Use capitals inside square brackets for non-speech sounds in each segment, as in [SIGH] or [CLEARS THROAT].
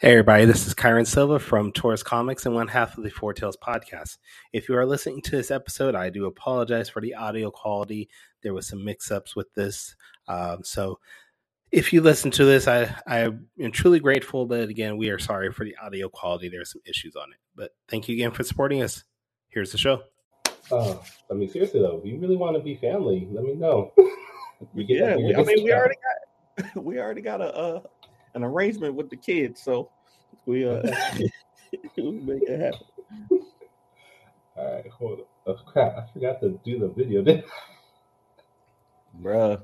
Hey everybody, this is Kyrun Silva from Taurus Comics and one half of the Four Tales podcast. If you are listening to this episode, I do apologize for the audio quality. There was some mix-ups with this, um, so if you listen to this, I I am truly grateful. But again, we are sorry for the audio quality. There are some issues on it, but thank you again for supporting us. Here's the show. Oh, I mean, seriously though, if you really want to be family, let me know. [LAUGHS] We get yeah, we, I mean, we already got [LAUGHS] we already got a uh, an arrangement with the kids, so we uh [LAUGHS] [LAUGHS] we make it happen. All right, hold up. Oh crap! I forgot to do the video. Did Bruh.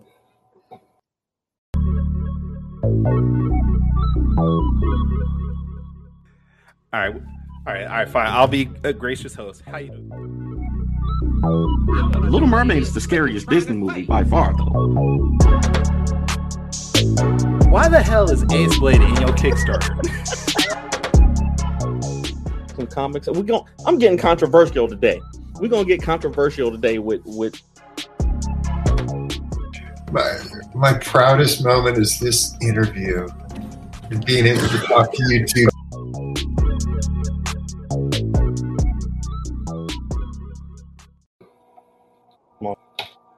All right, all right, all right. Fine. I'll be a gracious host. How you doing? Little Mermaid is the scariest Disney movie by far, though. Why the hell is Ace Blade in your Kickstarter? Some comics. We going I'm getting controversial today. We're gonna get controversial today with with. My my proudest moment is this interview and being able to talk to you two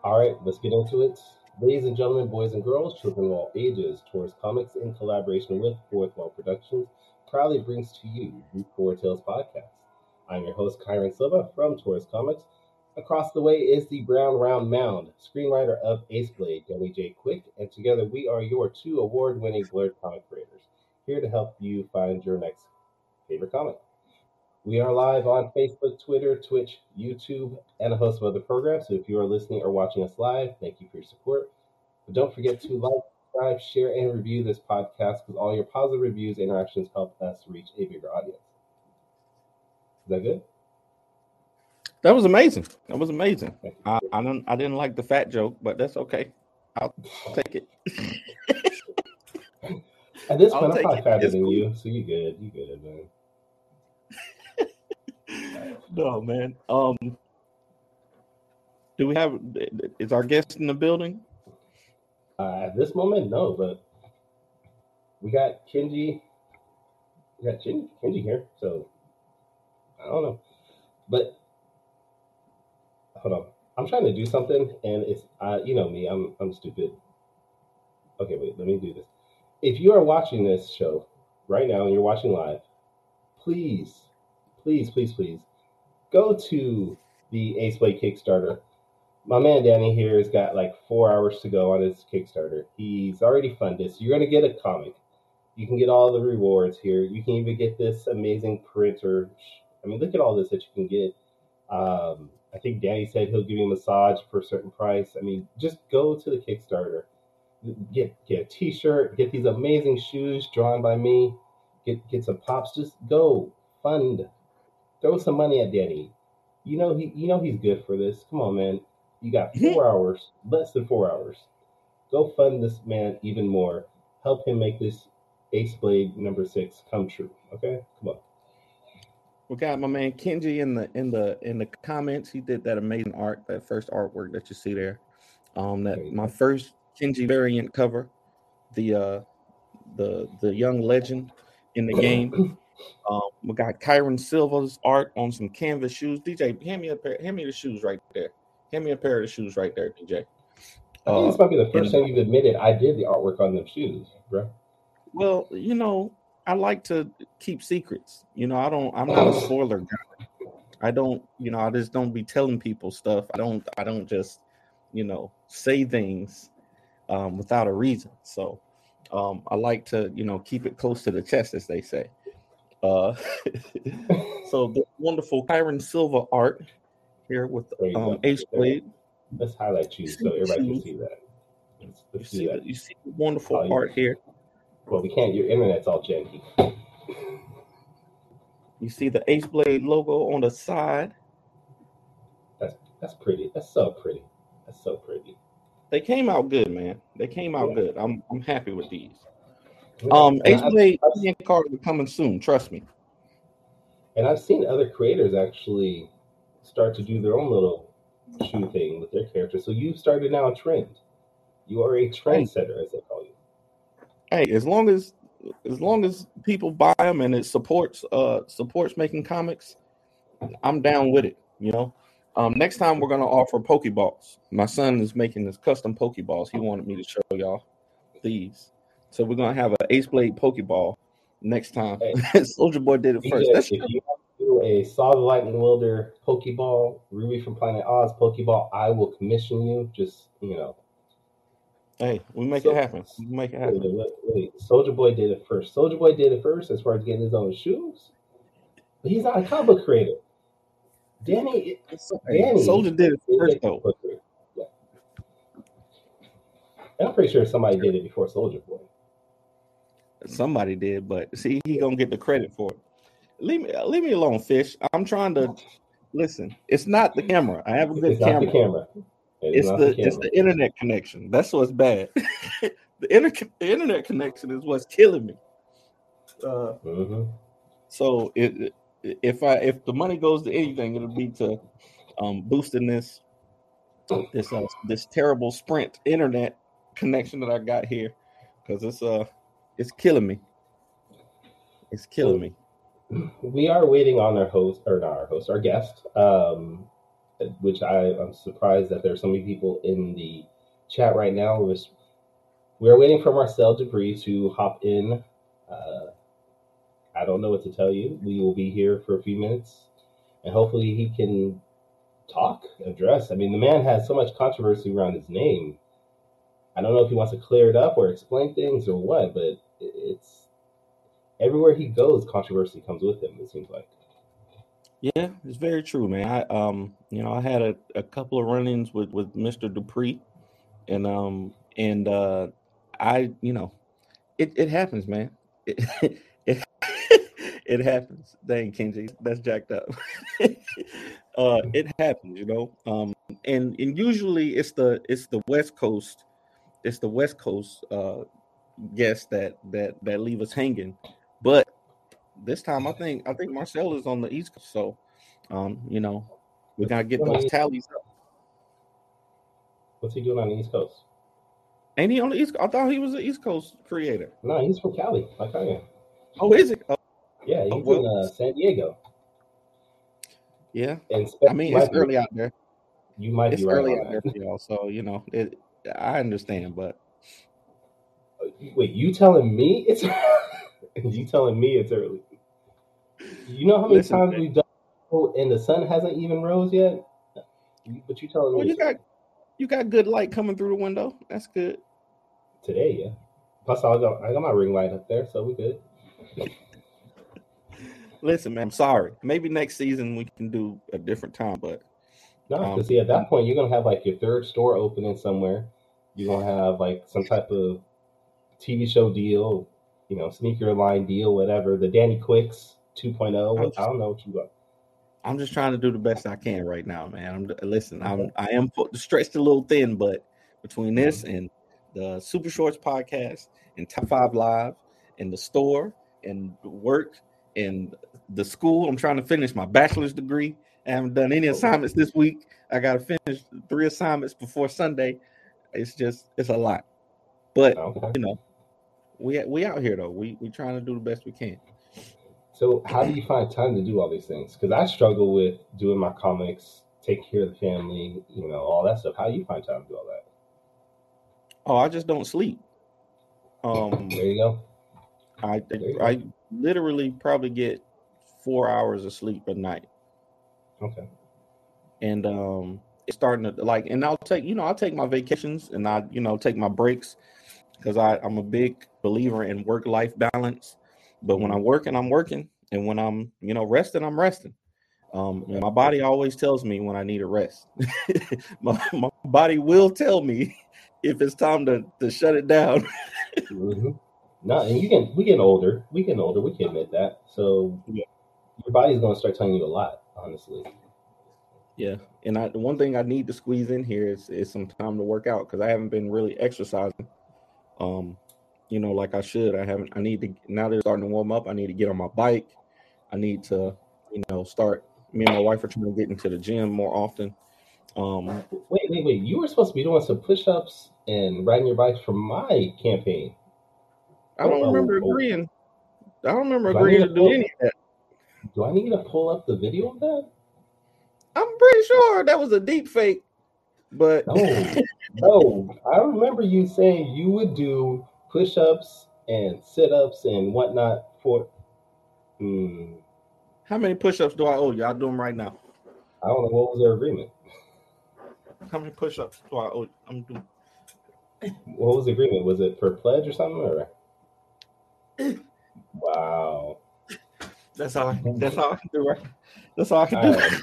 All right, let's get into it. Ladies and gentlemen, boys and girls, children of all ages, Taurus Comics, in collaboration with Fourth Wall Productions, proudly brings to you the Four Tales Podcast. I'm your host, Kyrun Silva from Taurus Comics. Across the way is the Brown Round Mound, screenwriter of Ace Blade, Danny J. Quick, and together we are your two award winning blurred comic creators, here to help you find your next favorite comic. We are live on Facebook, Twitter, Twitch, YouTube, and a host of other programs. So if you are listening or watching us live, thank you for your support. But don't forget to like, subscribe, share, and review this podcast because all your positive reviews and interactions help us reach a bigger audience. Is that good? That was amazing. That was amazing. I I, don't, I didn't like the fat joke, but that's okay. I'll, take it. [LAUGHS] At this point, I'm probably fatter than you, so you good. You good, man no, man. Um, do we have? Is our guest in the building? Uh, at this moment, no, but we got Kenji. We got Kenji, Kenji here, so I don't know, but hold on. I'm trying to do something, and it's uh, you know me. I'm I'm stupid. Okay, wait. Let me do this. If you are watching this show right now and you're watching live, please, please, please, please go to the Ace Blade Kickstarter. My man Danny here has got like four hours to go on his Kickstarter. He's already funded, so you're gonna get a comic. You can get all the rewards here. You can even get this amazing printer. I mean, look at all this that you can get. Um, I think Danny said he'll give you a massage for a certain price. I mean, just go to the Kickstarter, get get a T-shirt, get these amazing shoes drawn by me, get get some pops. Just go fund Throw some money at Danny. You know he you know he's good for this. Come on, man. You got [LAUGHS] four hours, less than four hours. Go fund this man even more. Help him make this Ace Blade number six come true. Okay? Come on. We got my man Kenji in the in the in the comments. He did that amazing art, that first artwork that you see there. Um that my first Kenji variant cover, the uh the the young legend in the [CLEARS THROAT] game. Um, we got Kyrun Silva's art on some canvas shoes. DJ, hand me a pair, hand me the shoes right there. Hand me a pair of the shoes right there, DJ. I think this might be the first time you've admitted I did the artwork on them shoes, bro. Well, you know, I like to keep secrets. You know, I don't. I'm not a [LAUGHS] spoiler guy. I don't. You know, I just don't be telling people stuff. I don't. I don't just, you know, say things um, without a reason. So, um, I like to, you know, keep it close to the chest, as they say. Uh, [LAUGHS] so the wonderful Kyrun Silva art here with um, Ace Blade. Let's highlight you so everybody can see that. Let's, let's you, see that. you see the wonderful oh, art here. Well, we can't. Your internet's all janky. [LAUGHS] You see the Ace Blade logo on the side. That's that's pretty. That's so pretty. That's so pretty. They came out good, man. They came out yeah. good. I'm I'm happy with these. Um, Ace Blade card will coming soon. Trust me. And I've seen other creators actually start to do their own little shoe thing with their characters. So you've started now a trend. You are a trendsetter, as they call you. Hey, as long as as long as people buy them and it supports uh supports making comics, I'm down with it. You know. Um, next time we're gonna offer Pokeballs. My son is making his custom Pokeballs. He wanted me to show y'all these. So we're gonna have an Ace Blade Pokeball next time. Hey. [LAUGHS] Soldier Boy did it BJ, first. That's if you do a Saw the Lightning Wilder Pokeball, Ruby from Planet Oz Pokeball, I will commission you. Just you know, hey, we make So- it happen. We make it happen. wait, wait, wait. Soldier Boy did it first. Soldier Boy did it first as far as getting his own shoes. But he's not a comic book creator. Danny, Danny Soldier did it first though. comic book creator. Yeah. And I'm pretty sure somebody did it before Soldier Boy. Somebody did, but see, he gonna get the credit for it. Leave me, leave me alone, fish. I'm trying to listen. It's not the camera. I have a good It's not camera. the camera. It is It's not the, the it's the internet connection. That's what's bad. [LAUGHS] the, inter- the internet connection is what's killing me. Uh, Mhm. so it, if I if the money goes to anything, it'll be to um, boosting this this uh, this terrible Sprint internet connection that I got here because it's uh it's killing me. It's killing me. we are waiting on our host or not our host, our guest. Um, which I I'm surprised that there are so many people in the chat right now. We're, we're waiting for Marcel Dupree to hop in. Uh, I don't know what to tell you. We will be here for a few minutes, and hopefully he can talk, address. I mean, the man has so much controversy around his name. I don't know if he wants to clear it up or explain things or what, but it's everywhere he goes, controversy comes with him. It seems like. Yeah, it's very true, man. I um, you know, I had a, a couple of run-ins with with Mr. Dupree, and um, and uh, I, you know, it it happens, man. It [LAUGHS] it, [LAUGHS] it happens. Dang, Kenji, that's jacked up. [LAUGHS] uh, it happens, you know. Um, and and usually it's the it's the West Coast, it's the West Coast uh guests that that that leave us hanging, but this time I think I think Marcel is on the East Coast, so um, you know, we gotta get those tallies up. What's he doing on the East Coast? Ain't he on the East? I thought he was an East Coast creator. No, he's from Cali, like I am. Oh, is it? Oh, Yeah, he's Oh, well. in uh, San Diego. yeah. And I mean, it's early out there. You might It's be right early out there that. y'all, so you know, it. I understand, but Wait, you telling me it's [LAUGHS] you telling me it's early? You know how many Listen, times we've done and the sun hasn't even rose yet? But you telling me you got you got good light coming through the window. That's good. today, yeah. Plus, I got I got my ring light up there, so we good. Listen, man, I'm sorry. Maybe next season we can do a different time, but No, Um, because see, at that point, you're gonna have like your third store opening somewhere. You're gonna have like some type of TV show deal, you know, sneaker line deal, whatever. The Danny Quicks 2.0. I'm just- I don't know what you got. I'm just trying to do the best I can right now, man. I'm listen. I'm I am stretched a little thin, but between mm-hmm. this and the Super Shorts podcast and Top Five Live and the store and work and the school, I'm trying to finish my bachelor's degree. I haven't done any oh. assignments this week. I got to finish three assignments before Sunday. It's just it's a lot, but Okay. you know, we we out here though. We we trying to do the best we can. So, how do you find time to do all these things? Because I struggle with doing my comics, taking care of the family, you know, all that stuff. How do you find time to do all that? Oh, I just don't sleep. Um, There you go. I you go. I literally probably get four hours of sleep a night, Okay. and um, it's starting to like. And I'll take you know I'll take my vacations and I you know take my breaks because I I'm a big believer in work life balance. But when I'm working, I'm working, and when I'm you know resting, I'm resting. Um, my body always tells me when I need a rest. [LAUGHS] my, my body will tell me [LAUGHS] if it's time to, to shut it down. [LAUGHS] hmm No, and you can. We getting older. We getting older. We can admit that. So, Yeah. your body's gonna start telling you a lot. Honestly. Yeah, and I the one thing I need to squeeze in here is is some time to work out because I haven't been really exercising. Um, you know, like I should. I haven't. I need to now. They're starting to warm up. I need to get on my bike. I need to, you know, start. Me and my wife are trying to get into the gym more often. Um, Wait, wait, wait. You were supposed to be doing some push-ups and riding your bikes for my campaign. I don't Oh, remember oh. agreeing. I don't remember Do agreeing to to do pull- any of that. Do I need to pull up the video of that? I'm pretty sure that was a deep fake, but No, no. I remember you saying you would do push-ups and sit-ups and whatnot for. Hmm, how many push-ups do I owe you? I'll do them right now. I don't know what was their agreement. How many push-ups do I owe you? I'm doing. What was the agreement? Was it per pledge or something? Or [CLEARS THROAT] wow. That's all. I, that's all I can do. Right. That's all I can All do. right.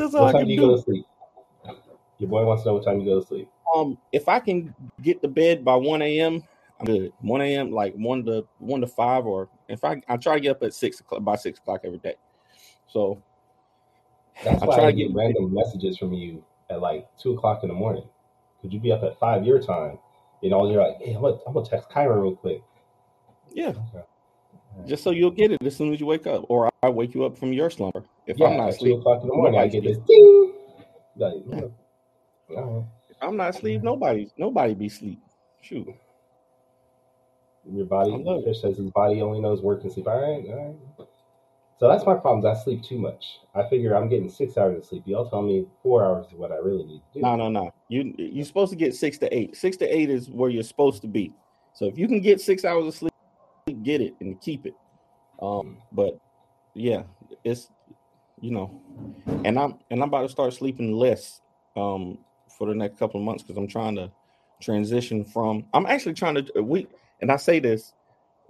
That's all What I time can do you go to sleep? Your boy wants to know what time you go to sleep. Um, if I can get to bed by one a.m., I'm good. One a.m. like one to one to five, or if I I try to get up at six o'clock by six o'clock every day. So That's I why try I to get random messages from you at like two o'clock in the morning. Could you be up at five your time? And all you're like, hey, I'm gonna, I'm gonna text Kyra real quick. yeah, Okay. Just so you'll get it as soon as you wake up, or I wake you up from your slumber. If yeah, I'm not two asleep, o'clock in the morning, I get this ding. Like, know, all if I'm not asleep, nobody nobody be sleep. Shoot. Your body. Fish says his body only knows work and sleep. All right, all right. So that's my problem. I sleep too much. I figure I'm getting six hours of sleep. Y'all tell me four hours is what I really need to do. No, no, no. You you're supposed to get six to eight. Six to eight is where you're supposed to be. So if you can get six hours of sleep, get it and keep it. Um, but yeah, it's you know, and I'm and I'm about to start sleeping less um for the next couple of months because I'm trying to transition from. I'm actually trying to we and I say this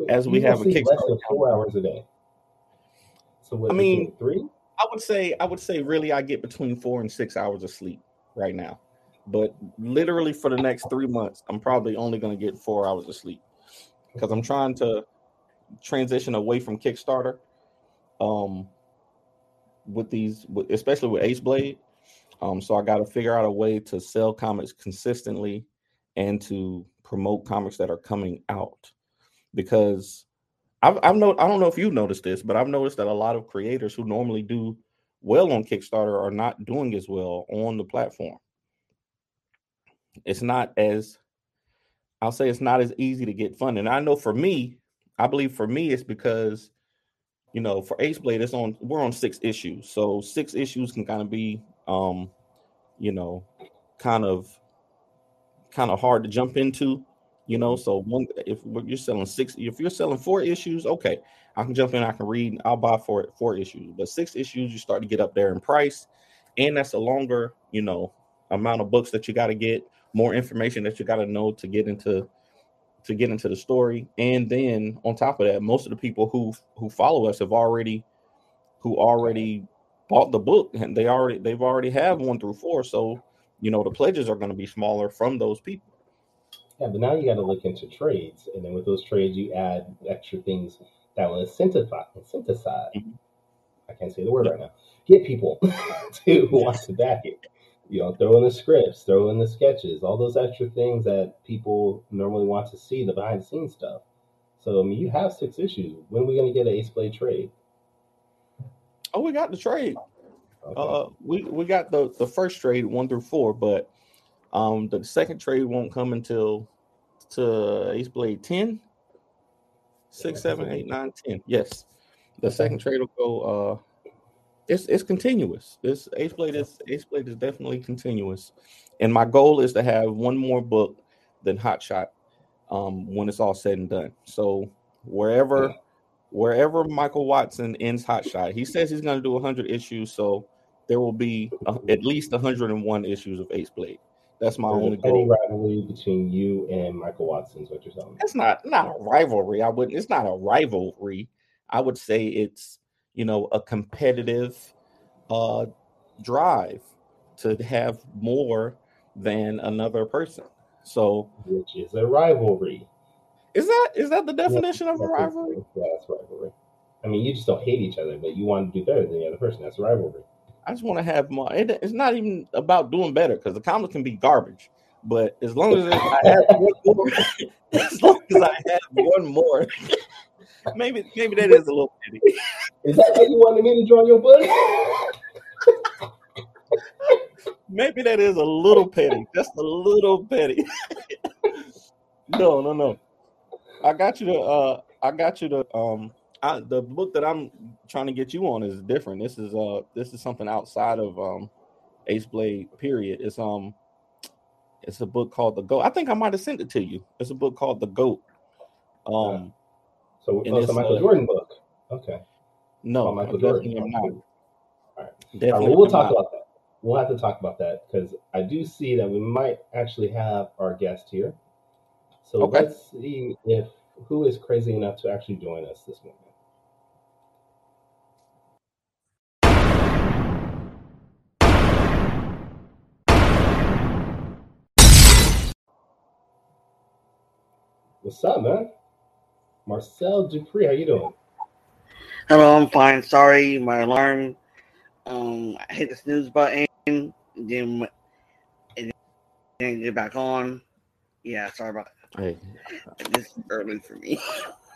as we You have a Kickstarter four hours a day. So what? I mean- three. I would say I would say really I get between four and six hours of sleep right now. But literally for the next three months, I'm probably only gonna get four hours of sleep because I'm trying to transition away from Kickstarter. Um with these especially with Ace Blade. Um, so I gotta figure out a way to sell comics consistently and to promote comics that are coming out because I've I've no I don't know if you've noticed this, but I've noticed that a lot of creators who normally do well on Kickstarter are not doing as well on the platform. It's not as I'll say it's not as easy to get funding. I know for me, I believe for me it's because you know for Ace Blade it's on we're on six issues. So six issues can kind of be um you know kind of kind of hard to jump into you know so one if you're selling six if you're selling four issues okay i can jump in i can read i'll buy for it four issues but six issues you start to get up there in price and that's a longer you know amount of books that you got to get more information that you got to know to get into to get into the story and then on top of that most of the people who who follow us have already who already bought the book and they already they've already have one through four so you know the pledges are going to be smaller from those people Yeah, but now you got to look into trades, and then with those trades, you add extra things that will incentivize, incentivize. Mhm. I can't say the word right now. Get people [LAUGHS] to want to back it. You know, throw in the scripts, throw in the sketches, all those extra things that people normally want to see the behind the scenes stuff. So I mean, you have six issues. When are we going to get an Ace Blade trade? oh we got the trade Okay. uh we we got the the first trade one through four but um the second trade won't come until to ace blade 10 6 7 8 9 10 yes the second trade will go uh it's it's continuous this ace blade is ace blade is definitely continuous and my goal is to have one more book than hot shot um when it's all said and done so wherever wherever michael watson ends hot shot he says he's going to do 100 issues so there will be uh, at least 101 issues of ace blade that's my There's only goal rivalry between you and Michael Watson. Is what you're me? that's not not a rivalry. I wouldn't. It's not a rivalry. I would say it's you know a competitive uh drive to have more than another person. So Which is a rivalry. is that is that the definition of a rivalry? Yeah, that's rivalry. I mean, you just don't hate each other, but you want to do better than the other person. That's rivalry. I just want to have more. It, it's not even about doing better because the comic can be garbage. But as long as I [LAUGHS] have one more, [LAUGHS] as long as I have one more, [LAUGHS] maybe maybe that is a little pity. Is that how you wanted me to draw your book? Maybe that is a little petty, just a little petty. no, no, no. I got you to uh I got you to um I, the book that I'm trying to get you on is different. This is uh this is something outside of um Ace Blade period. It's um it's a book called The Goat. I think I might have sent it to you. It's a book called The Goat. Um So, oh, it's, a Michael uh, Jordan book. Okay. No, Michael Jordan. definitely am not. All right. All right, Definitely well, we'll talk not. about that. We'll have to talk about that because I do see that we might actually have our guest here. So Okay. let's see if who is crazy enough to actually join us this morning. What's up, man? Marcel Dupree, how you doing? Hello, I'm fine. Sorry, my alarm. Um, I hit the snooze button, and then it didn't get back on. Yeah, sorry about Hey, that. This is early for me.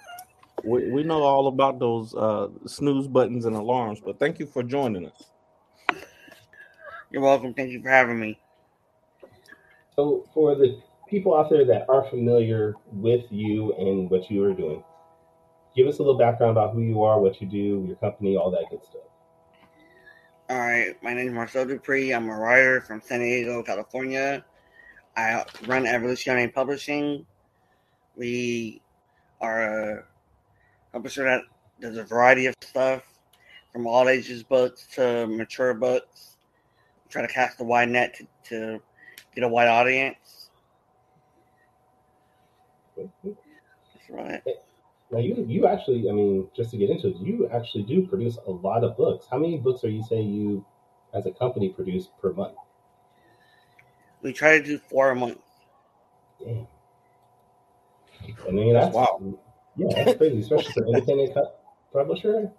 [LAUGHS] we, we know all about those uh snooze buttons and alarms, but thank you for joining us. You're welcome. Thank you for having me. So, for the people out there that aren't familiar with you and what you are doing, give us a little background about who you are, what you do, your company, all that good stuff. All right, my name is Marcel Dupree. I'm a writer from San Diego, California. I run Evoluzione Publishing. We are a publisher that does a variety of stuff, from all ages books to mature books. We try to cast a wide net to, to get a wide audience. That's right. Now, you you actually, I mean, just to get into it, you actually do produce a lot of books. How many books are you saying you, as a company, produce per month? We try to do four a month. Damn. I mean, that's Wow. Yeah, that's crazy, especially for an independent publisher.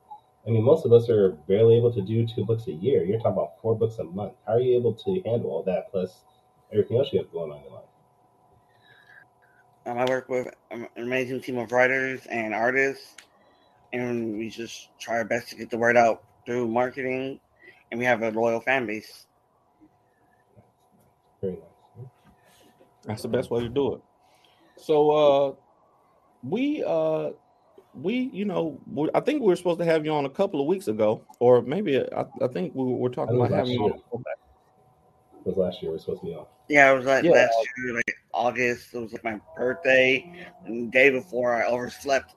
I mean, most of us are barely able to do two books a year. You're talking about four books a month. How are you able to handle all that plus everything else you have going on in your life? Um, I work with an amazing team of writers and artists, and we just try our best to get the word out through marketing, and we have a loyal fan base. Very nice. That's the best way to do it. So uh we uh we you know we, I think we were supposed to have you on a couple of weeks ago, or maybe I, I think we were talking about last having you on. It was last year we are supposed to be on. Yeah, it was like Yeah. last year, like August. It was like my birthday, and the day before I overslept.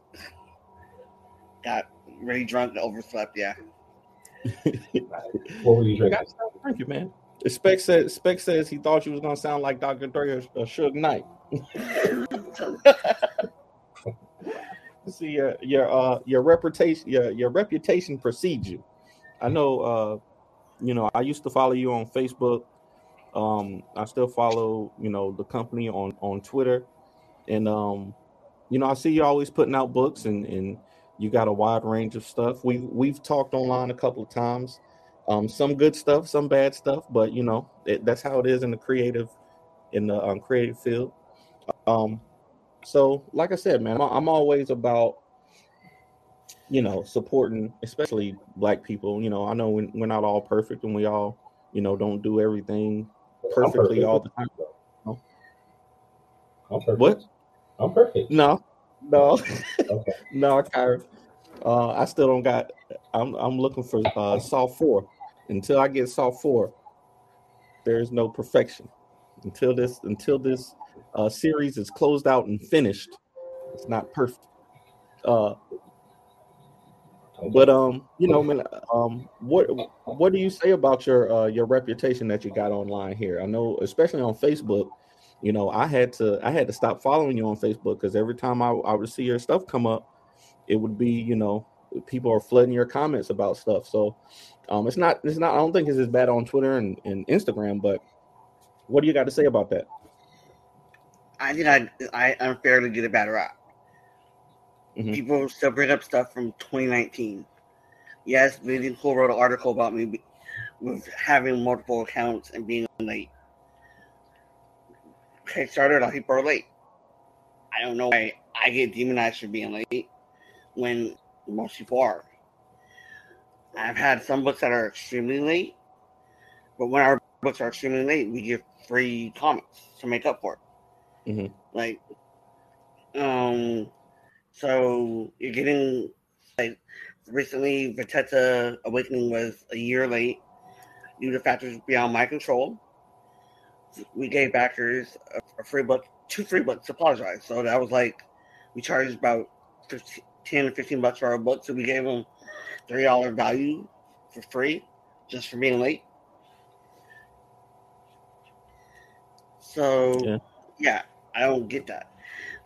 Got really drunk and overslept. Yeah. [LAUGHS] What were you drinking? Thank you, man. Spec says Spec says he thought you was gonna sound like Dr. Dre or, or Suge Knight. [LAUGHS] See your your uh your reputation your your reputation precedes you. I know uh you know I used to follow you on Facebook. Um I still follow, you know, the company on on Twitter. And um you know, I see you always putting out books and and you got a wide range of stuff. We we've talked online a couple of times. Um some good stuff, some bad stuff, but you know, it, that's how it is in the creative in the um, creative field. Um so, like I said, man, I'm, I'm always about, you know, supporting, especially black people. You know, I know we- we're not all perfect and we all, you know, don't do everything perfectly perfect. all the time. I'm perfect. What? I'm perfect. No, no, Okay. [LAUGHS] no, Kyra. Uh, I still don't got. I'm I'm looking for uh, Saw four. Until I get Saw four, there is no perfection. Until this until this uh, series is closed out and finished, it's not perfect. Uh. But um, you know, man, um, what what do you say about your uh your reputation that you got online here? I know, especially on Facebook, you know, I had to I had to stop following you on Facebook because every time I, I would see your stuff come up, it would be, you know, people are flooding your comments about stuff. So um it's not it's not I don't think it's as bad on Twitter and, and Instagram, but what do you got to say about that? I think I I unfairly get a bad rap. Mhm. People still bring up stuff from 2019. Yes, Bleeding Cool wrote an article about me with having multiple accounts and being late. Kickstarter, a lot of people are late. I don't know why I get demonized for being late when most people are. I've had some books that are extremely late, but when our books are extremely late, we give free comics to make up for it. Mhm. Like, um, So you're getting like recently Vegeta Awakening was a year late due to factors beyond my control. We gave backers a, free book, two free books to apologize. So that was like we charged about 15, 10 or 15 bucks for our book. So we gave them three dollar value for free just for being late. So Yeah. yeah, I don't get that.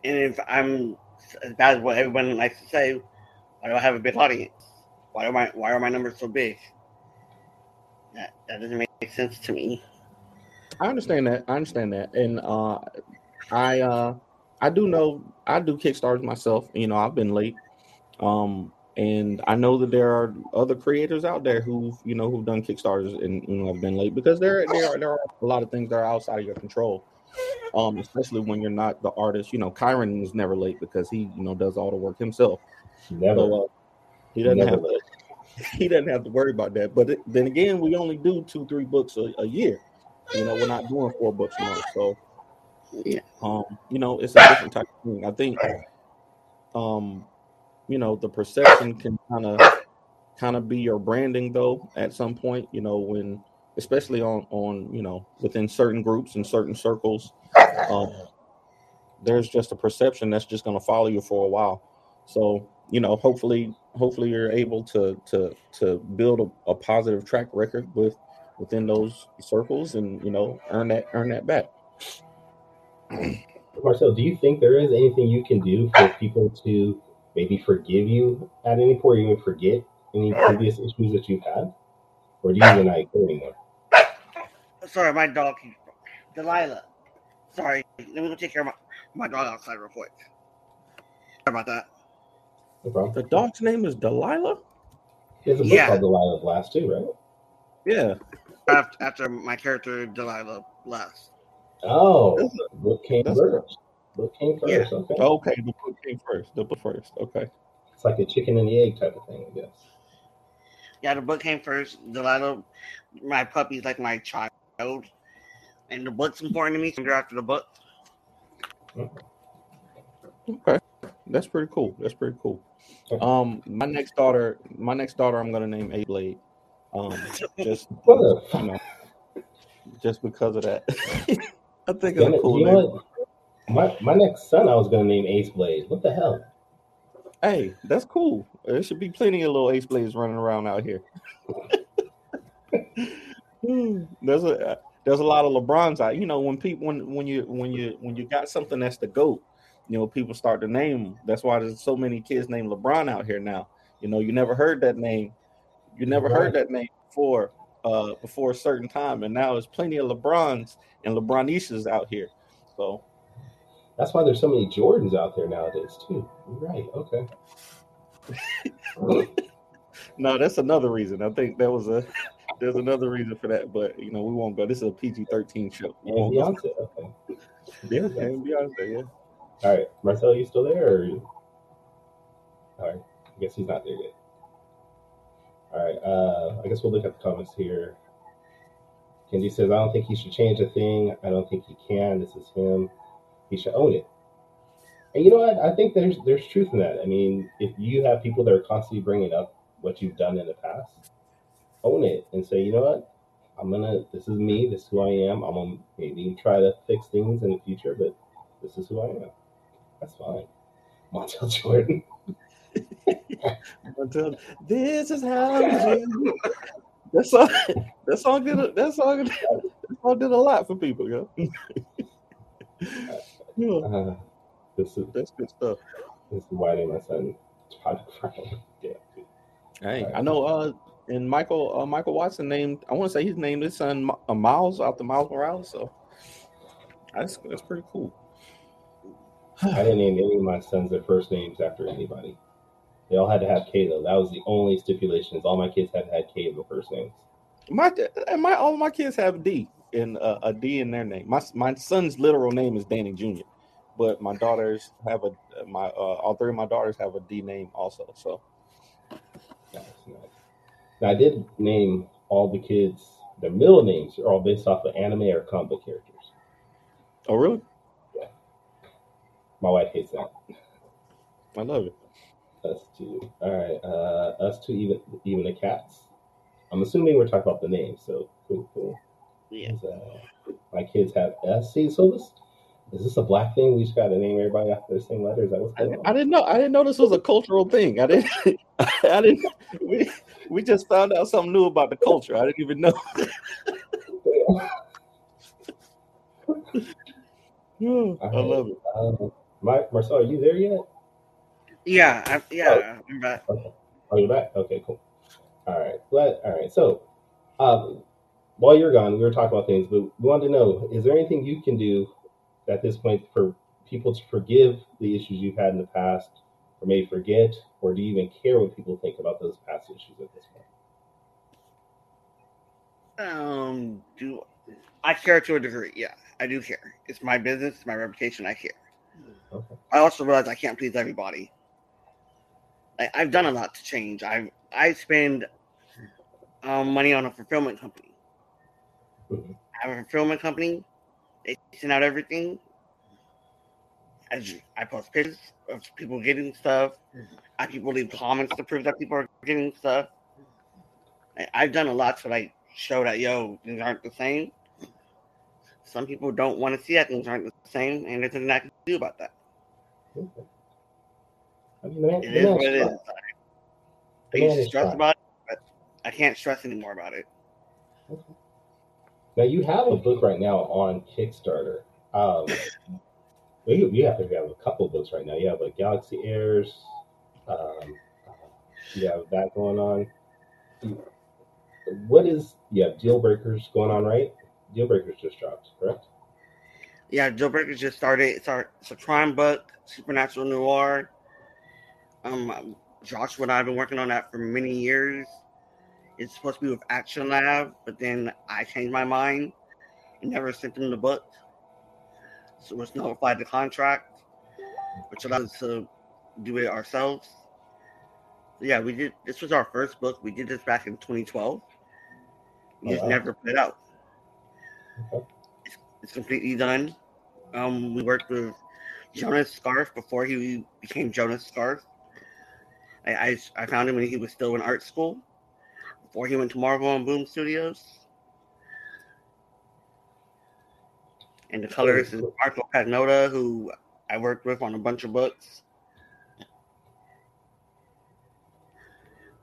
And if I'm as what everyone likes to say, why do I have a big audience? Why are my why are my numbers so big? That that doesn't make sense to me. I understand that. I understand that, and uh, I uh, I do know I do Kickstarters myself. You know, I've been late, um, and I know that there are other creators out there who you know who've done Kickstarters and you know have been late because there there are, there are a lot of things that are outside of your control. Um, especially when you're not the artist. You know, Kyrun is never late because he you know does all the work himself. Never. So uh, he doesn't Never have to, [LAUGHS] he doesn't have to worry about that. But it, then again, we only do two three books a, a year. You know, we're not doing four books a month. So Yeah. um, you know, it's a different type of thing. I think um, you know, the perception can kind of kind of be your branding though at some point, you know, when especially on on, you know, within certain groups and certain circles, um, there's just a perception that's just going to follow you for a while. So, you know, hopefully hopefully you're able to to to build a, a positive track record with within those circles and, you know, earn that earn that back. [CLEARS THROAT] Marcel, do you think there is anything you can do for people to maybe forgive you at any point, or even forget any previous issues that you've had, or do you not care anymore? Sorry, my dog keeps Delilah. Sorry, let me go take care of my, my dog outside real quick. Sorry about that. No. The dog's name is Delilah? There's a book Yeah. called Delilah's Last too, right? Yeah. After, after my character Delilah Last. Oh, That's book came that's first. Book came first. Yeah. Okay, Okay, the book came first. The book first. Okay. it's like a chicken and the egg type of thing, I guess. Yeah, the book came first. Delilah, my puppy's like my child. And the book's important to me, so I'm after the book. Okay. That's pretty cool. That's pretty cool. Um, my next daughter, my next daughter, I'm gonna name A Blade. Um, [LAUGHS] just you know, just because of that. [LAUGHS] I think it's Damn a cool you name. know? My my next son, I was gonna name Ace Blade. What the hell? Hey, that's cool. There should be plenty of little ace blades running around out here. [LAUGHS] Hmm, there's a there's a lot of LeBrons out. You know, when people when when you when you when you got something that's the goat, you know, people start to name. That's why there's so many kids named LeBron out here now. You know, you never heard that name. You never Right. heard that name before uh before a certain time, and now there's plenty of LeBrons and LeBronishas out here. So That's why there's so many Jordans out there nowadays too. You're right. Okay. [LAUGHS] no, that's another reason. I think that was a there's another reason for that, but you know, we won't go. This is a PG-13 show. We won't go. Beyonce. Okay. Yeah, and Beyonce, yeah. All right, Marcel, you still there? Or you... All right, I guess he's not there yet. All right, uh, I guess we'll look at the comments here. Kenji says, "I don't think he should change a thing. I don't think he can. This is him. He should own it." And you know what? I think there's there's truth in that. I mean, if you have people that are constantly bringing up what you've done in the past, own it and say, you know what? I'm gonna. This is me. This is who I am. I'm gonna maybe try to fix things in the future, but this is who I am. That's fine. [LAUGHS] Montel Jordan. Until this is how we do. That song, that song did a, that song, that song did a lot for people, yo. [LAUGHS] yeah, Uh, this is that's good stuff. this is why I named my son Todd Brown. [LAUGHS] Yeah. Hey, I know. Uh, and Michael, uh, Michael Watson named. I want to say he's named his son uh, Miles after Miles Morales. So that's that's pretty cool. I didn't name any of my sons their first names after anybody. They all had to have K though. That was the only stipulation. Is All my kids had have K in the first names. My and my all my kids have D in uh, a D in their name. My my son's literal name is Danny Jr. But my daughters have a my uh, all three of my daughters have a D name also. So. Now I did name all the kids. Their middle names are all based off of anime or comic book characters. oh really? Yeah. My wife hates that. I love it. Us two. All right. Uh, us two. Even even the cats. I'm assuming we're talking about the name. So cool, cool. Yeah. Uh, my kids have S. See, so this is this a black thing? We just got to name everybody after the same letter. Is that what's I. I didn't know. I didn't know this was a cultural thing. I didn't. [LAUGHS] [LAUGHS] I didn't. We we just found out something new about the culture. I didn't even know. [LAUGHS] Oh, I love it. Um, Mike, Marcel, are you there yet? Yeah. I, yeah. I'm back. Okay. Are you back? Okay, cool. All right. Glad. All right. So, um, while you're gone, we were talking about things, but we wanted to know: is there anything you can do at this point for people to forgive the issues you've had in the past, or maybe forget, or do you even care what people think about those past issues at this point? Um, do I care to a degree? Yeah, I do care. It's my business, it's my reputation. I care. Okay. I also realize I can't please everybody. I, I've done a lot to change. I I spend um, money on a fulfillment company. Mhm. I have a fulfillment company. They send out everything. I, I post pictures of people getting stuff. I people leave comments to prove that people are getting stuff. I, I've done a lot to like show that yo things aren't the same. Some people don't want to see that things aren't the same, and there's nothing I can do about that. Okay. I mean, man, It is what it is. I used to stress about it, but I can't stress anymore about it. Now you have a book right now on Kickstarter. Um, [LAUGHS] you, you have to have a couple books right now. You have like Galaxy Airs. Um, you have that going on. What is have Deal Breakers going on, right? Deal Breakers just dropped, correct? Yeah, Joe Breaker just started. It's our it's a crime book, supernatural noir. Um, Joshua and I have been working on that for many years. It's supposed to be with Action Lab, but then I changed my mind and never sent them the book. So was notified the contract, which allowed us to do it ourselves. So yeah, we did. This was our first book. We did this back in 2012. We just wow. never put it out. Okay. It's, it's completely done. Um, we worked with Jonas Scharf before he became Jonas Scharf. I, I, I found him when he was still in art school, before he went to Marvel and Boom Studios. And the colorist is Marco Pagnota, who I worked with on a bunch of books.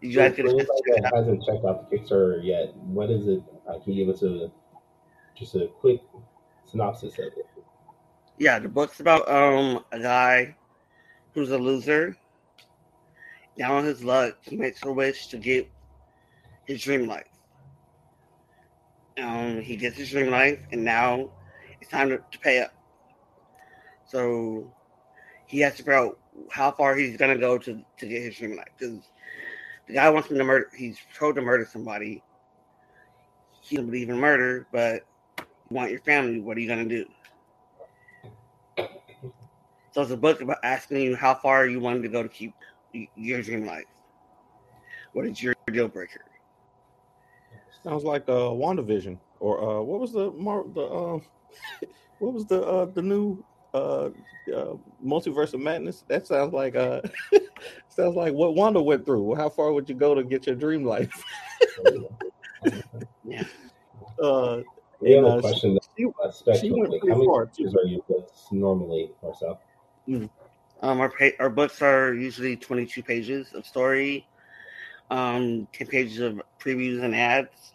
Did you guys get a chance to check it that out? hasn't checked out the Kickstarter yet, what is it? Uh, can you give us a just a quick synopsis of it? Yeah, the book's about um a guy who's a loser. Down on his luck, he makes a wish to get his dream life. Um, he gets his dream life, and now it's time to, to pay up. So he has to figure out how far he's gonna go to to get his dream life. Because the guy wants him to murder. He's told to murder somebody. He doesn't believe in murder, but you want your family. What are you gonna do? So it's a book about asking you how far you wanted to go to keep your dream life. What is your deal breaker? Sounds like uh WandaVision or uh what was the mar- the um [LAUGHS] what was the uh the new uh, uh multiverse of madness? That sounds like uh [LAUGHS] sounds like what Wanda went through. How far would you go to get your dream life? [LAUGHS] Yeah. Uh We have and, a uh, question. she, uh, spectrum. went Like, pretty how many far, pages are your books normally, Marcel? Um, our pa- our books are usually 22 pages of story, um, 10 pages of previews and ads.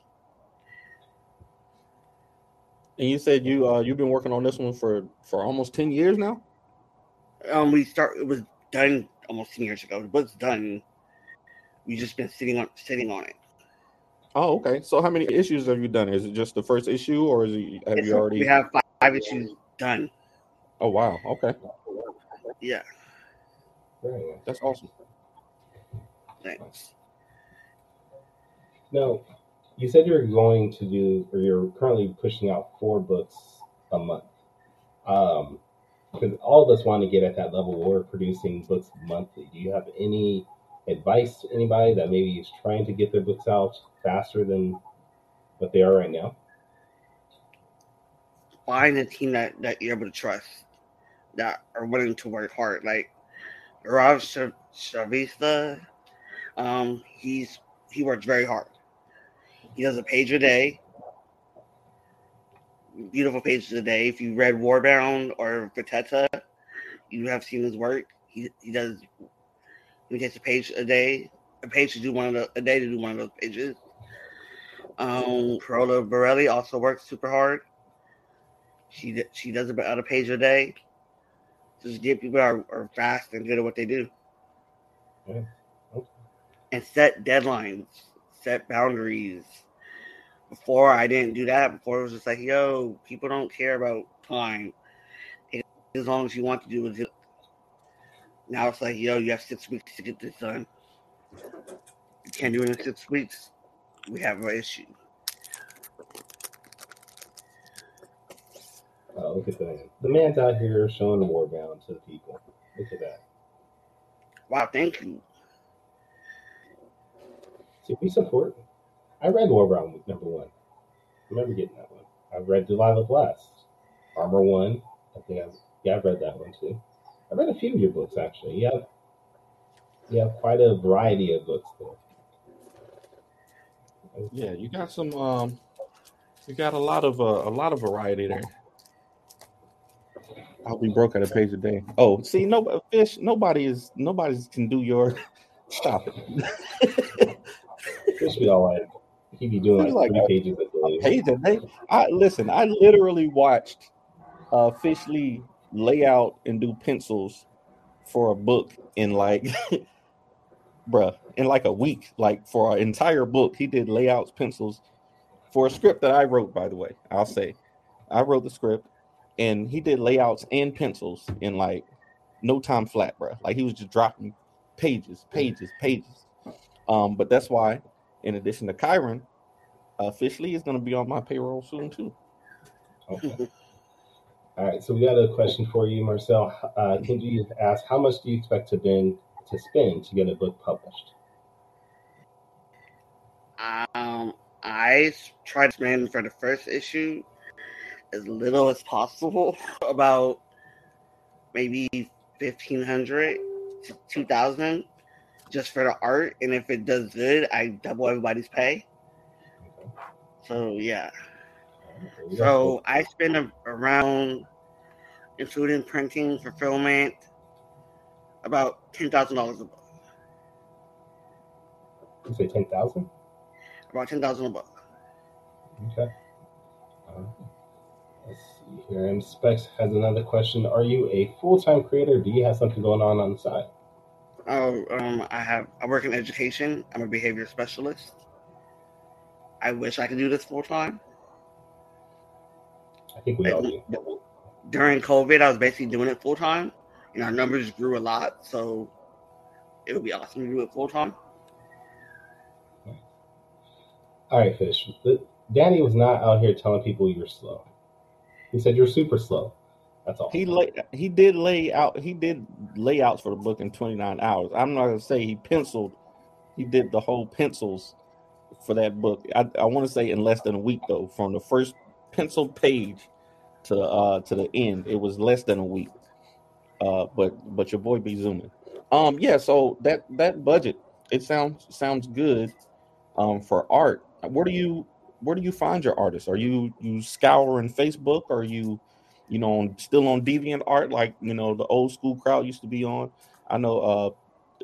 And you said you uh you've been working on this one for for almost 10 years now? Um, we start. It was done almost 10 years ago. The book's done. We just been sitting on sitting on it. Oh, okay. So how many issues have you done? Is it just the first issue or is it have It's- you already We have five, five issues done. Oh wow, okay. Yeah. That's awesome. Thanks. Now, you said you're going to do, or you're currently pushing out four books a month. Um, because all of us want to get at that level where we're producing books monthly. Do you have any advice to anybody that maybe is trying to get their books out faster than what they are right now? Find a team that that you're able to trust, that are willing to work hard. Like Sh- Shavista, um, he's he works very hard. He does a page a day. Beautiful pages a day. If you read Warbound or Vateta, you have seen his work. He he does he takes a page a day, a page to do one of the a day to do one of those pages. Um Carola Borelli also works super hard. She she does about a page a day. Just get people are, are fast and good at what they do. Yeah. Okay. And set deadlines, set boundaries. Before I didn't do that. Before it was just like, yo, people don't care about time. As long as you want to do it. Now it's like, yo, you have six weeks to get this done. You can't do it in six weeks. We have an issue. Oh, look at that. The man's out here showing the war bound to the people. Look at that. Wow, thank you. See, we support. I read Warbound number one. I remember getting that one. I've read Delilah Blast. Armor One. I think I've yeah, I've read that one too. I read a few of your books actually. You have you have quite a variety of books there. Yeah, you got some. Um, you got a lot of uh, a lot of variety there. I'll be broke at a page a day. Oh, see, no fish. Nobody is. Nobody's can do your. [LAUGHS] Stop it. [LAUGHS] Be all like he be doing like, Like three pages a day. page a day. I listen. I literally watched uh, Fish Lee lay out and do pencils for a book in like, [LAUGHS] bruh, in like a week. Like for an entire book, he did layouts, pencils for a script that I wrote. By the way, I'll say, I wrote the script, and he did layouts and pencils in like no time flat, bruh. Like he was just dropping pages, pages, pages. Um, but that's why, in addition to Kyrun, uh, Fish Lee is going to be on my payroll soon too. Okay. All right, so we got a question for you, Marcel. Uh, Kenji asked, how much do you expect to bend to spend to get a book published? Um, I s- tried to spend for the first issue as little as possible, [LAUGHS] about maybe fifteen hundred to two thousand, just for the art. And if it does good, I double everybody's pay. So yeah, so I spend a, around, including printing, fulfillment, about ten thousand dollars a book. You say ten thousand? About ten thousand a book. Okay. Uh, let's see here. And Specs has another question. Are you a full time creator? Do you have something going on on the side? Oh, um, I have. I work in education. I'm a behavior specialist. I wish I could do this full time. I think we all do. During COVID, I was basically doing it full time, and our numbers grew a lot. So it would be awesome to do it full time. All right, Fish. Danny was not out here telling people you're slow. He said you're super slow. All. He lay, he did lay out he did layouts for the book in 29 hours. I'm not gonna say he penciled, he did the whole pencils for that book. I, I want to say in less than a week though, from the first penciled page to uh to the end, it was less than a week. Uh, but but your boy be zooming. Um, yeah. So that that budget it sounds sounds good. Um, for art, where do you where do you find your artists? Are you you scouring Facebook? Are you you know, on, still on Deviant Art, like you know the old school crowd used to be on. I know uh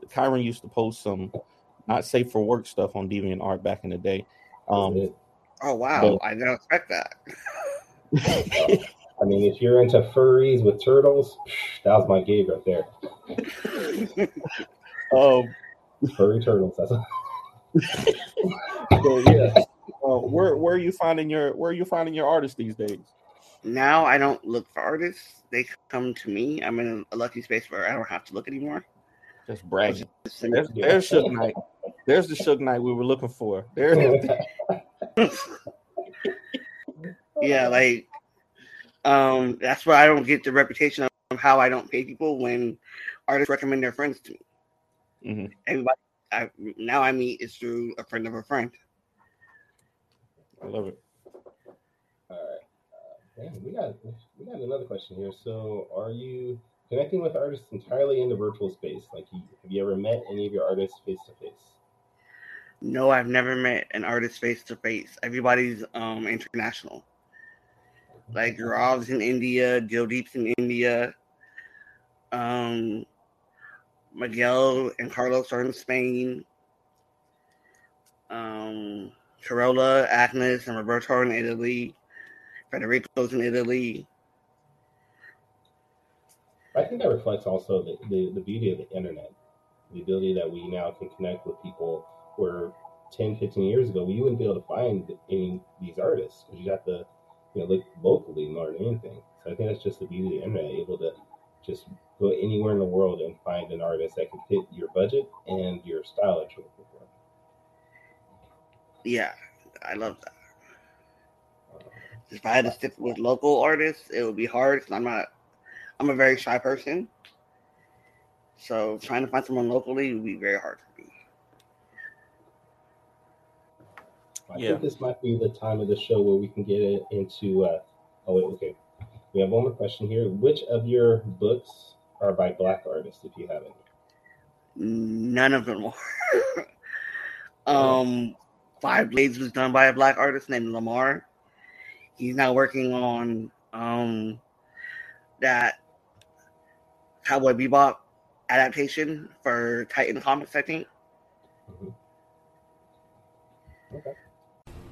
Kyrun used to post some not safe for work stuff on Deviant Art back in the day. Um, Oh wow, I didn't expect that. [LAUGHS] I mean, if you're into furries with turtles, that was my gig right there. [LAUGHS] um, Furry turtles. That's [LAUGHS] so, yeah. Uh, where where are you finding your where are you finding your artists these days? Now I don't look for artists; they come to me. I'm in a lucky space where I don't have to look anymore. Just bragging. There's, there's Suge Knight. There's the Suge Knight we were looking for. There. [LAUGHS] yeah, like um, that's why I don't get the reputation of how I don't pay people when artists recommend their friends to me. Mhm. Everybody, I now I meet is through a friend of a friend. I love it. All right. Damn, we got we got another question here. So, are you connecting with artists entirely in the virtual space. Like, you, have you ever met any of your artists face to face? No, I've never met an artist face to face. Everybody's um international. Like Rav's in India, Joe Deep's in India. Um, Miguel and Carlos are in Spain. Um, Carola, Agnes, and Roberto are in Italy. Federico's in Italy. I think that reflects also the, the, the beauty of the internet, the ability that we now can connect with people where 10, 15 years ago, we wouldn't be able to find any of these artists because you have to you know, look locally more than anything. So I think that's just the beauty of the internet, able to just go anywhere in the world and find an artist that can fit your budget and your style that you're looking for. Yeah, I love that. If I had to stick with local artists, it would be hard because I'm not. I'm a very shy person, so trying to find someone locally would be very hard for me. I Yeah. think this might be the time of the show where we can get it into. Uh, oh wait, okay. We have one more question here. Which of your books are by black artists, if you have any? None of them were. [LAUGHS] um, Five Blades was done by a black artist named Lamar. He's now working on um that Cowboy Bebop adaptation for Titan Comics, I think.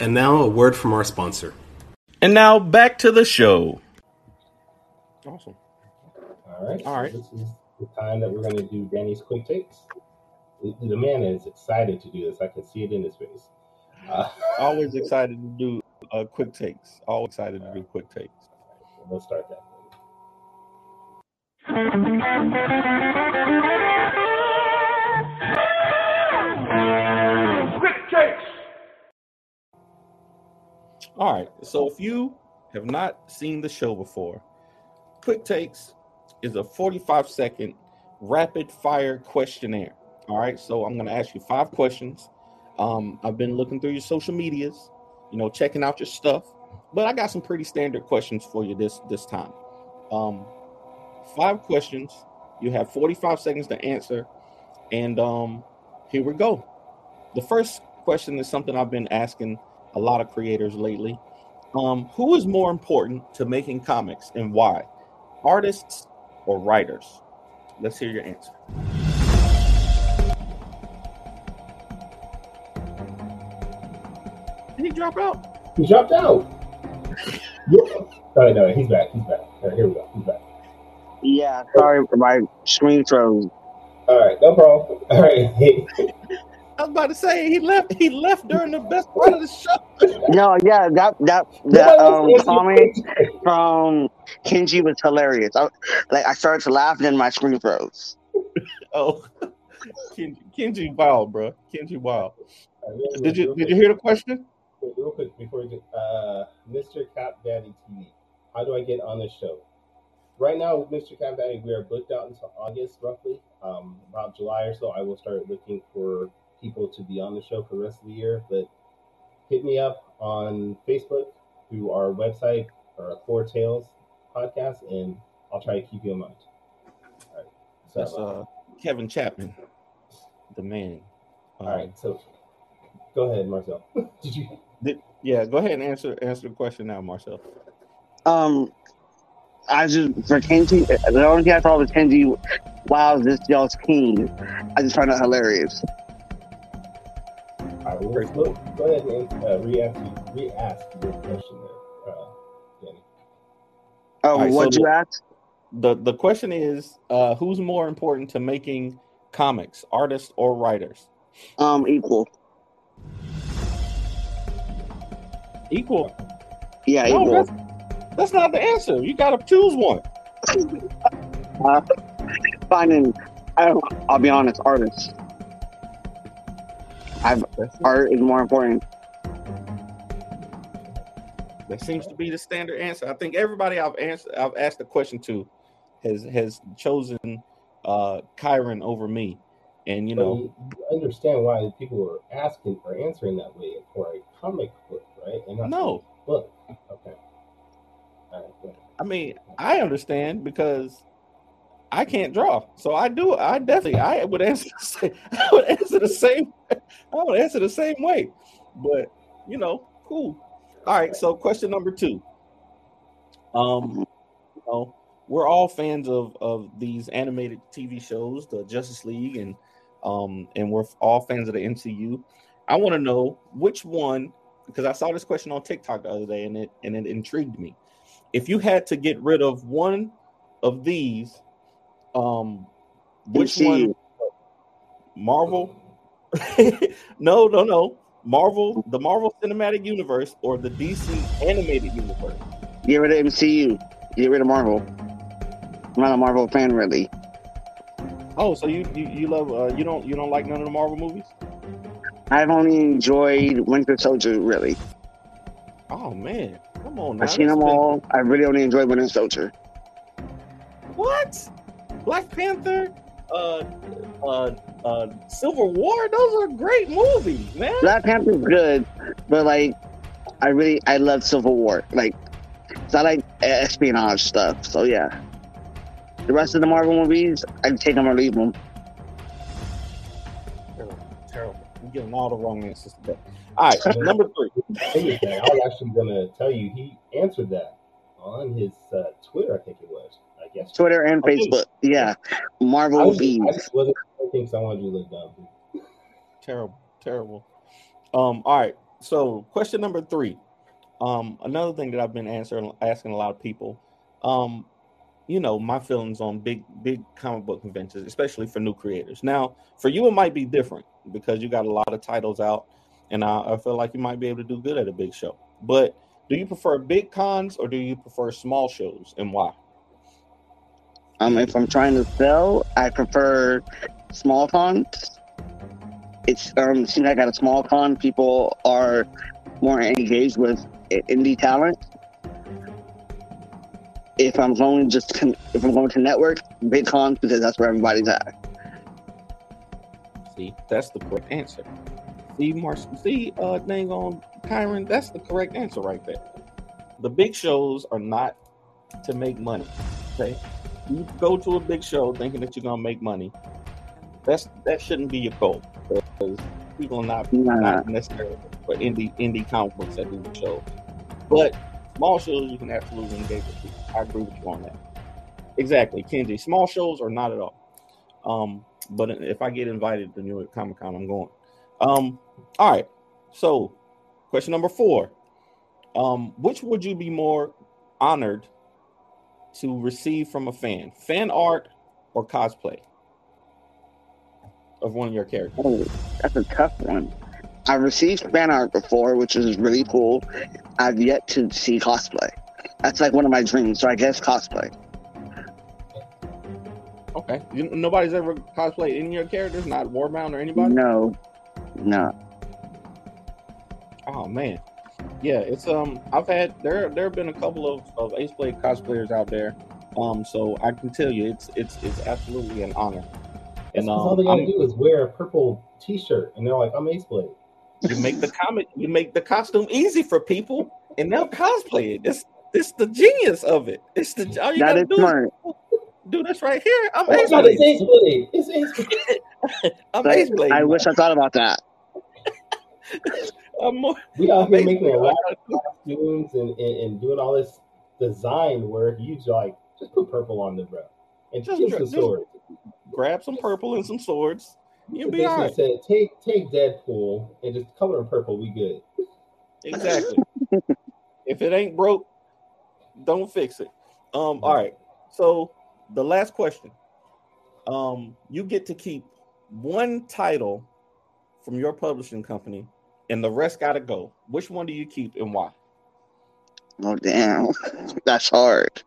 And now a word from our sponsor. And now back to the show. Awesome. All right. All right. So this is the time that we're going to do Danny's quick takes. The, the man is excited to do this. I can see it in his face. Uh, Always excited to do uh, quick takes. All excited to do quick takes. Let's start that. Quick takes. All right. So if you have not seen the show before, Quick Takes is a 45 second rapid fire questionnaire. All right. So I'm going to ask you five questions. Um, I've been looking through your social medias, you know, checking out your stuff, but I got some pretty standard questions for you this this time. Um, five questions. You have 45 seconds to answer, and um, here we go. The first question is something I've been asking a lot of creators lately. Um, who is more important to making comics and why? Artists or writers? Let's hear your answer. Drop out? He dropped out. yeah. Sorry, no, he's back. He's back. All right, here we go. He's back. Yeah, sorry, my screen froze. All right, no problem. All right. I was about to say he left. He left during the best part of the show. No, yeah, that that that um comment from Kenji was hilarious. I, like I started to laugh, and then my screen froze. Oh, Kenji, Kenji wild, bro. Kenji wild. Did you did you hear the question? Wait, real quick before we get uh, Mr. Cap Daddy TV. How do I get on the show? Right now, with Mr. Cap Daddy, we are booked out until August, roughly. Um, about July or so, I will start looking for people to be on the show for the rest of the year. But hit me up on Facebook through our website or Four Tales podcast, and I'll try to keep you in mind. All right. So, That's uh, Kevin Chapman, the man. all right. So, go ahead, Marcel. [LAUGHS] Did you? Did, yeah, go ahead and answer answer the question now, Marcel. Um, I just for Kenji, the only thing I thought was Kenji. Wow, this y'all's king. I just find it hilarious. All right, well, go, go ahead and uh, re-ask, re-ask your question there, uh, Danny. Oh, All right, what'd so you the- ask? the The question is, uh, who's more important to making comics, artists or writers? Um, equal. Equal. Yeah, No, equal. that's, that's not the answer. You got to choose one. Uh, [LAUGHS] finding, I don't, I'll be honest, artists. I've art is more important. That seems to be the standard answer. I think everybody I've answered, I've asked the question to, has has chosen uh Kyrun over me, and you But know, you, you understand why people are asking or answering that way for a comic book, right? No, book. Okay. All right. I mean I understand because I can't draw, so I do. I definitely, I would answer. The same, [LAUGHS] I would answer the same. I would answer the same way. But you know, cool. All right. So question number two. Um, you know, we're all fans of of these animated TV shows, the Justice League, and um, and we're all fans of the MCU. I want to know which one because I saw this question on TikTok the other day, and it and it intrigued me. If you had to get rid of one of these um, which MCU. one? Marvel? [LAUGHS] no, no, no. Marvel, the Marvel Cinematic Universe, or the DC Animated Universe. Get rid of MCU. Get rid of Marvel. I'm not a Marvel fan, really. Oh, so you you, you love uh, you don't you don't like none of the Marvel movies? I've only enjoyed Winter Soldier, really. Oh man, come on now. I've seen them all. I really only enjoyed Winter Soldier. What? Black Panther, uh, uh, uh, Civil War. Those are great movies, man. Black Panther's good, but like, I really I love Civil War. Like, I like espionage stuff. So yeah, the rest of the Marvel movies, I take them or leave them. You're getting all the wrong answers today. All right, [LAUGHS] number three. thing is that I was actually gonna tell you he answered that on his uh, Twitter, I think it was. I guess. Twitter and Okay. Facebook. Yeah, I, Marvel was, movies. I just wasn't thinking because I wanted you to look dumb. Terrible, terrible. Um, all right. So question number three. Um, another thing that I've been answering asking a lot of people, um, you know, my feelings on big, big comic book conventions, especially for new creators. Now, for you, it might be different because you got a lot of titles out, and I, I feel like you might be able to do good at a big show. But do you prefer big cons or do you prefer small shows, and why? Um, if I'm trying to sell, I prefer small cons. It's um, seems like at a small con, people are more engaged with indie talent. If I'm going just con- if I'm going to network, big cons because that's where everybody's at. See, that's the correct answer. See, Mars, see, uh, dang on Kyrun, that's the correct answer right there. The big shows are not to make money. Okay, you go to a big show thinking that you're gonna make money. That's that shouldn't be your goal because people are not Nah. not necessarily for indie indie comic books that do the shows. But small shows you can absolutely engage with people. I agree with you on that. Exactly, Kenji. Small shows are not at all. Um, but if I get invited to New York Comic Con, I'm going. Um, all right. So, question number four: um, Which would you be more honored to receive from a fan, fan art or cosplay of one of your characters? Oh, that's a tough one. I've received fan art before, which is really cool. I've yet to see cosplay. That's like one of my dreams. So I guess cosplay. Okay. You, nobody's ever cosplayed any of your characters, not Warbound or anybody. No, no. Oh man, yeah. It's um. I've had there. There have been a couple of of Ace Blade cosplayers out there. Um. So I can tell you, it's it's it's absolutely an honor. And And 'cause all um, they gotta I'm- do is wear a purple T-shirt, and they're like, "I'm Ace Blade." You make the comic, you make the costume easy for people, and they'll cosplay it. It's it's the genius of it. It's the all you That gotta is do smart. is [LAUGHS] do this right here. I'm Ace Blade. it's Ace Blade. It's Ace Blade. I'm Like, Ace Blade. I wish I thought about that. [LAUGHS] I'm more, We out I'm here making Blade. a lot of costumes and, and, and doing all this design work. You just like just put purple on the bro, and Just kill dra- some just swords. Grab some purple and some swords. You You'll be all basically right. say, take take Deadpool and just color him purple. We good. Exactly. [LAUGHS] if it ain't broke, don't fix it. Um, all right. So the last question. Um, you get to keep one title from your publishing company, and the rest gotta go. Which one do you keep and why? Oh damn, [LAUGHS] that's hard.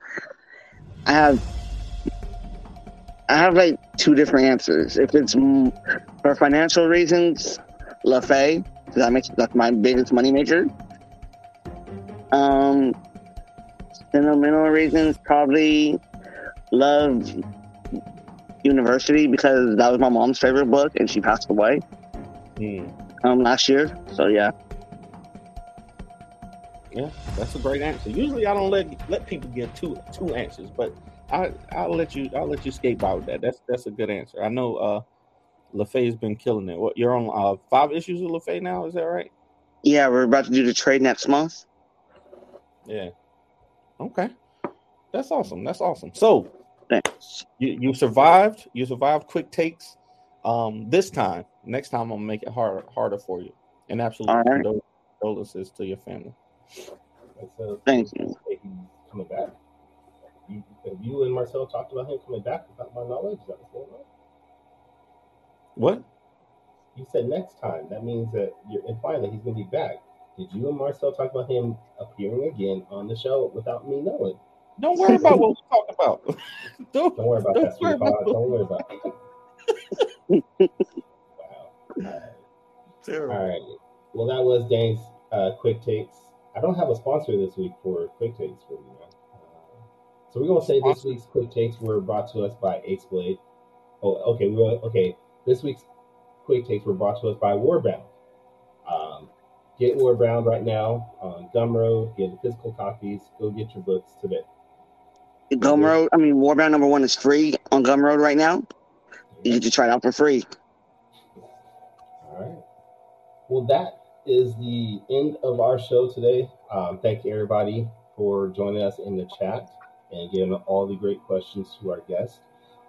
I have, I have like two different answers. If it's mm, for financial reasons, LaFay, because that makes that's my biggest money maker. Um, sentimental reasons, probably Love University because that was my mom's favorite book and she passed away um last year. So yeah. Yeah, that's a great answer. Usually, I don't let let people get two two answers, but I I'll let you I'll let you skate by with that. That's that's a good answer. I know uh LaFay's been killing it. What you're on uh five issues with LaFay now, is that right? Yeah, we're about to do the trade next month. Yeah. Okay. That's awesome. That's awesome. So Thanks. you, you survived. You survived quick takes. Um, this time, next time I'm gonna make it harder harder for you. And absolutely right. condol- condolences to your family. Thank you. Coming back. You, have you and Marcel talked about him coming back without my knowledge? Is that going on? What? You said next time. That means that you're implying that he's going to be back. Did you and Marcel talk about him appearing again on the show without me knowing? Don't worry about what we talked about. Don't, [LAUGHS] Don't worry about Don't that, worry about- Don't worry about it. [LAUGHS] wow. All right. Terrible. All right. Well, that was Dane's uh, quick takes. I don't have a sponsor this week for quick takes for you. Man. So we're gonna say this week's quick takes were brought to us by Ace Blade. Oh, okay. We okay. This week's quick takes were brought to us by Warbound. Um, get Warbound right now on Gumroad. Get physical copies. Go get your books today. Gumroad, I mean, Warbound number one is free on Gumroad right now. You get to try it out for free. All right. Well, that is the end of our show today. Um, thank you, everybody, for joining us in the chat and giving all the great questions to our guest.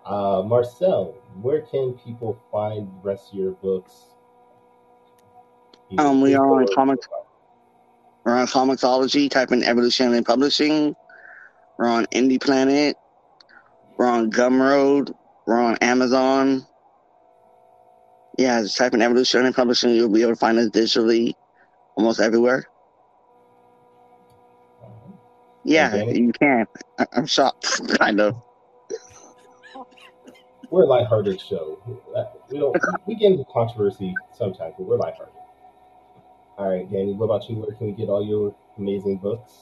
Uh, Marcel, where can people find the rest of your books? Um, we are on comics- We're on Comixology. Type in Evoluzione Publishing. We're on Indie Planet. We're on Gumroad. We're on Amazon. Yeah, just type in Evoluzione Publishing. You'll be able to find us digitally almost everywhere. Yeah, Okay. you can. I- I'm shocked, [LAUGHS] kind of. We're a lighthearted show. We don't we get into controversy sometimes, but we're lighthearted. All right, Danny. What about you? Where can we get all your amazing books?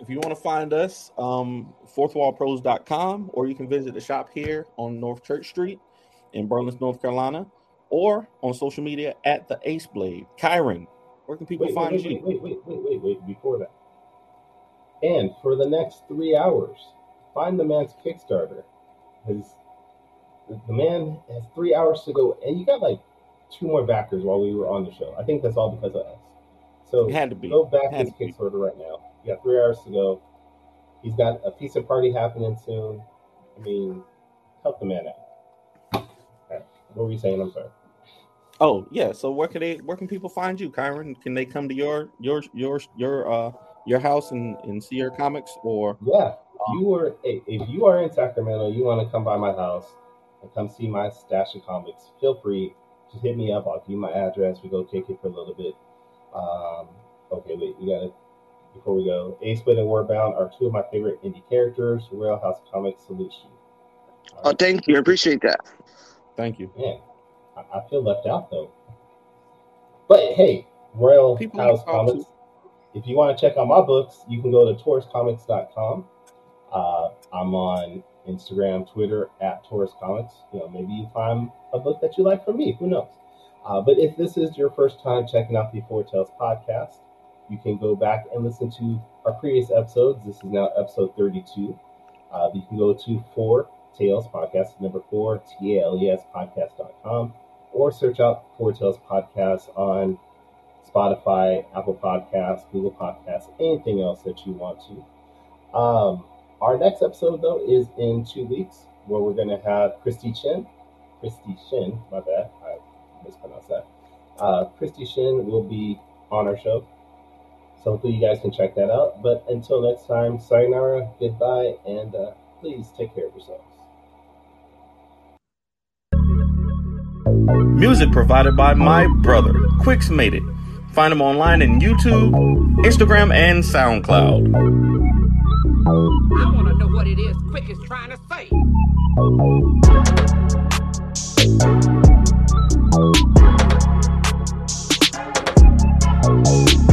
If you want to find us, um, fourthwallpros.com, or you can visit the shop here on North Church Street in Burles, North Carolina, or on social media at the Ace Blade. Kyrun, where can people Wait, find wait, you? wait, wait, wait, wait, wait, wait, before that. And for the next three hours, find the man's Kickstarter. His the man has three hours to go, and you got like two more backers while we were on the show. I think that's all because of us. So It had to be. go back his to be. Kickstarter right now. You got three hours to go. He's got a pizza party happening soon. I mean, help the man out. Right. What were you saying? I'm sorry. Oh yeah. So where can they? Where can people find you, Kyrun? Can they come to your your your your uh your house and, and see your comics or Yeah, you were. Hey, if you are in Sacramento, you want to come by my house and come see my stash of comics. Feel free. Just hit me up. I'll give you my address. We go kick it for a little bit. Um, okay, wait. We got to before we go. Ace Split and Warbound are two of my favorite indie characters. Rail House Comics solution you. All Oh, thank you. I appreciate that. thank you. Man, I, I feel left out though. But hey, Royal People House leave out, Comics. If you want to check out my books, you can go to tauruscomics.com. Uh, I'm on Instagram, Twitter at Taurus Comics. You know, maybe you find a book that you like from me. Who knows? Uh, but if this is your first time checking out the Four Tales podcast, you can go back and listen to our previous episodes. This is now episode 32. Uh, you can go to Four Tales Podcast, number four, T A L E S podcast.com, or search out Four Tales Podcast on Spotify, Apple Podcasts, Google Podcasts, anything else that you want to. Um, our next episode, though, is in two weeks, where we're going to have Christy Chin. Christy Shin, my bad, I mispronounced that. Uh, Christy Shin will be on our show. So hopefully you guys can check that out. But until next time, sayonara, goodbye, and uh, please take care of yourselves. Music provided by my brother, Quicks Made It. Find them online in YouTube, Instagram, and SoundCloud. I want to know what it is Quick is trying to say.